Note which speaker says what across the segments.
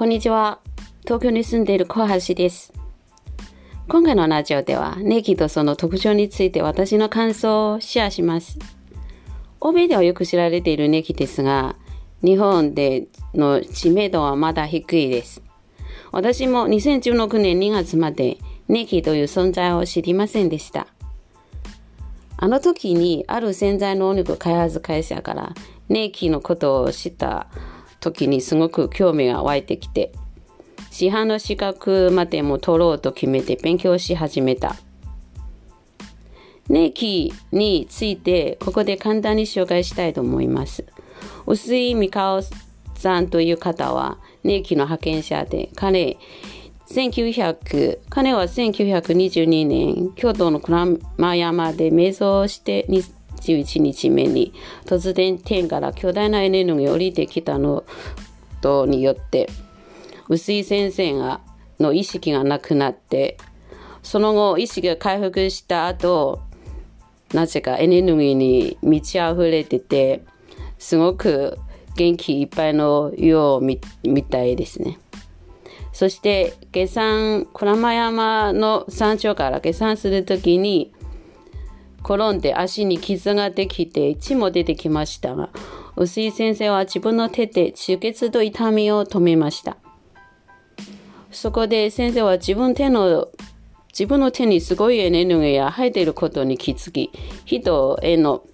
Speaker 1: こんにちは。東京に住んでいる小橋です。今回のラジオでは、ネギとその特徴について私の感想をシェアします。欧米ではよく知られているネギですが、日本での知名度はまだ低いです。私も2016年2月までネギという存在を知りませんでした。あの時にある潜在能力開発会社からネギのことを知った時にすごく興味が湧いてきて、市販の資格までも取ろうと決めて勉強し始めた。ネキについてここで簡単に紹介したいと思います。薄井美香さんという方はネキの派遣者で、彼、1900彼は1922年、京都の鞍馬山で瞑想して11日目に突然天から巨大なエネルギーが降りてきたのとによって薄い先生がの意識がなくなってその後意識が回復した後なぜかエネルギーに満ち溢れててすごく元気いっぱいのようみたいですね。そして下山、鞍馬山の山頂から下山するときに転んで足に傷ができて血も出てきましたが、薄井先生は自分の手で出血と痛みを止めました。そこで先生は自分手の自分の手にすごいエネルギーが入っていることに気づき、人への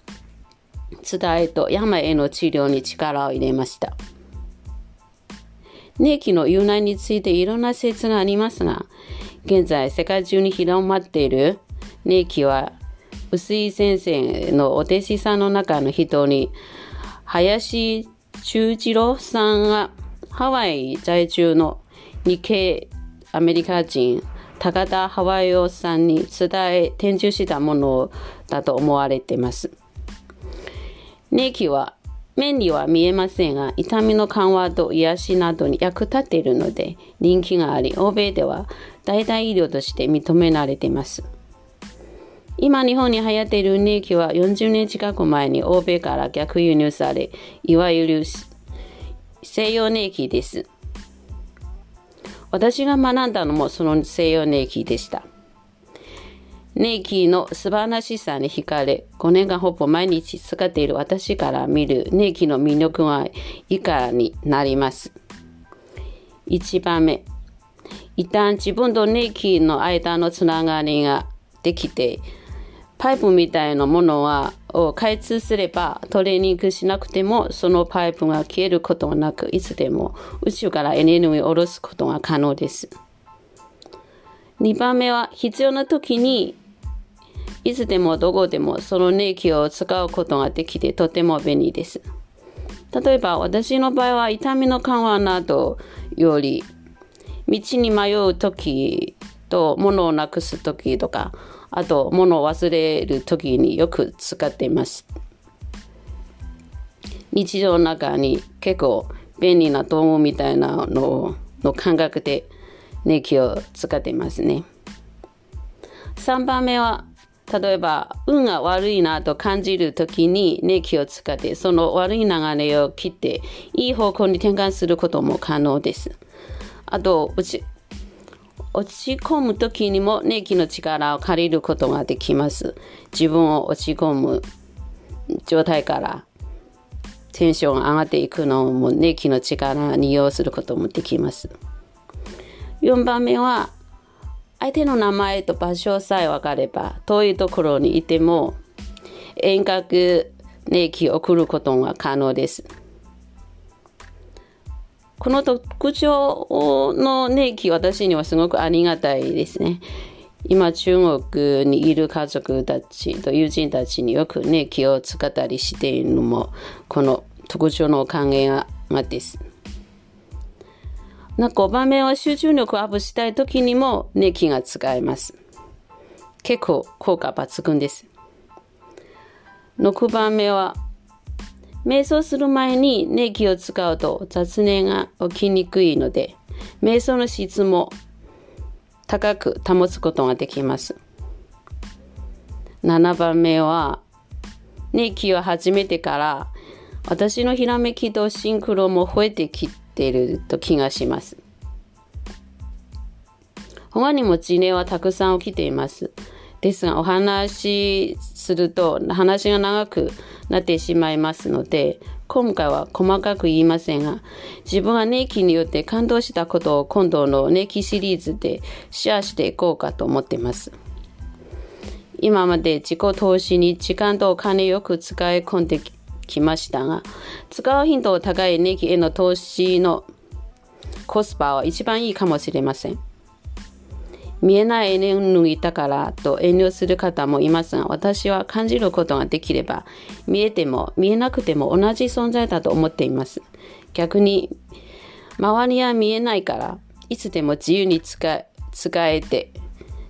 Speaker 1: 伝えと病への治療に力を入れました。ネキの由来についていろんな説がありますが、現在世界中に広まっているネキは薄井先生のお弟子さんの中の人に、林忠次郎さんがハワイ在住の日系アメリカ人、高田ハワイオさんに伝え、展示したものだと思われています。ネキは目には見えませんが、痛みの緩和と癒しなどに役立っているので人気があり、欧米では代替医療として認められています。今日本に流行っているネギは40年近く前に欧米から逆輸入され、いわゆる西洋ネギです。私が学んだのもその西洋ネギでした。ネギの素晴らしさに惹かれ、5年間ほぼ毎日使っている私から見るネギの魅力は以下になります。1番目、一旦自分とネギの間のつながりができて、パイプみたいなものはを開通すればトレーニングしなくてもそのパイプが消えることなくいつでも宇宙からエネルギーを下ろすことが可能です。2番目は必要な時にいつでもどこでもそのネギを使うことができてとても便利です。例えば私の場合は痛みの緩和などより道に迷う時と物をなくす時とかあと物を忘れる時によく使っています。日常の中に結構便利な道具みたいなのの感覚でネギを使っていますね。3番目は例えば運が悪いなと感じる時にネギを使ってその悪い流れを切っていい方向に転換することも可能です。あと落ち込む時にもネギの力を借りることができます。自分を落ち込む状態からテンションが上がっていくのもネギの力に利用することもできます。4番目は相手の名前と場所さえ分かれば遠いところにいても遠隔ネギを送ることが可能です。この特徴のネギ、私にはすごくありがたいですね。今、中国にいる家族たちと友人たちによくネギを使ったりしているのも、この特徴のおかげがです。な5番目は集中力をアップしたい時にもネギが使えます。結構効果抜群です。6番目は瞑想する前にネギを使うと雑念が起きにくいので、瞑想の質も高く保つことができます。7番目は、ネギを始めてから、私のひらめきとシンクロも増えてきていると気がします。他にも事例はたくさん起きています。ですが、お話しすると話が長くなってしまいますので、今回は細かく言いませんが、自分はネイキによって感動したことを今度のネキシリーズでシェアしていこうかと思っています。今まで自己投資に時間とお金よく使い込んできましたが、使う頻度高いネキへの投資のコスパは一番いいかもしれません。見えないエネルギーだからと遠慮する方もいますが、私は感じることができれば、見えても見えなくても同じ存在だと思っています。逆に、周りは見えないから、いつでも自由に使使えて、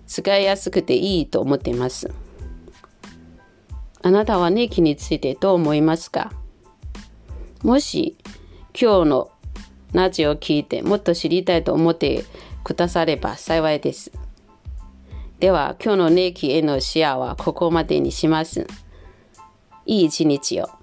Speaker 1: 使いやすくていいと思っています。あなたはネキについてどう思いますか？もし今日のラジオを聞いてもっと知りたいと思ってくだされば幸いです。では、今日のネイキへのシェアはここまでにします。いい一日を。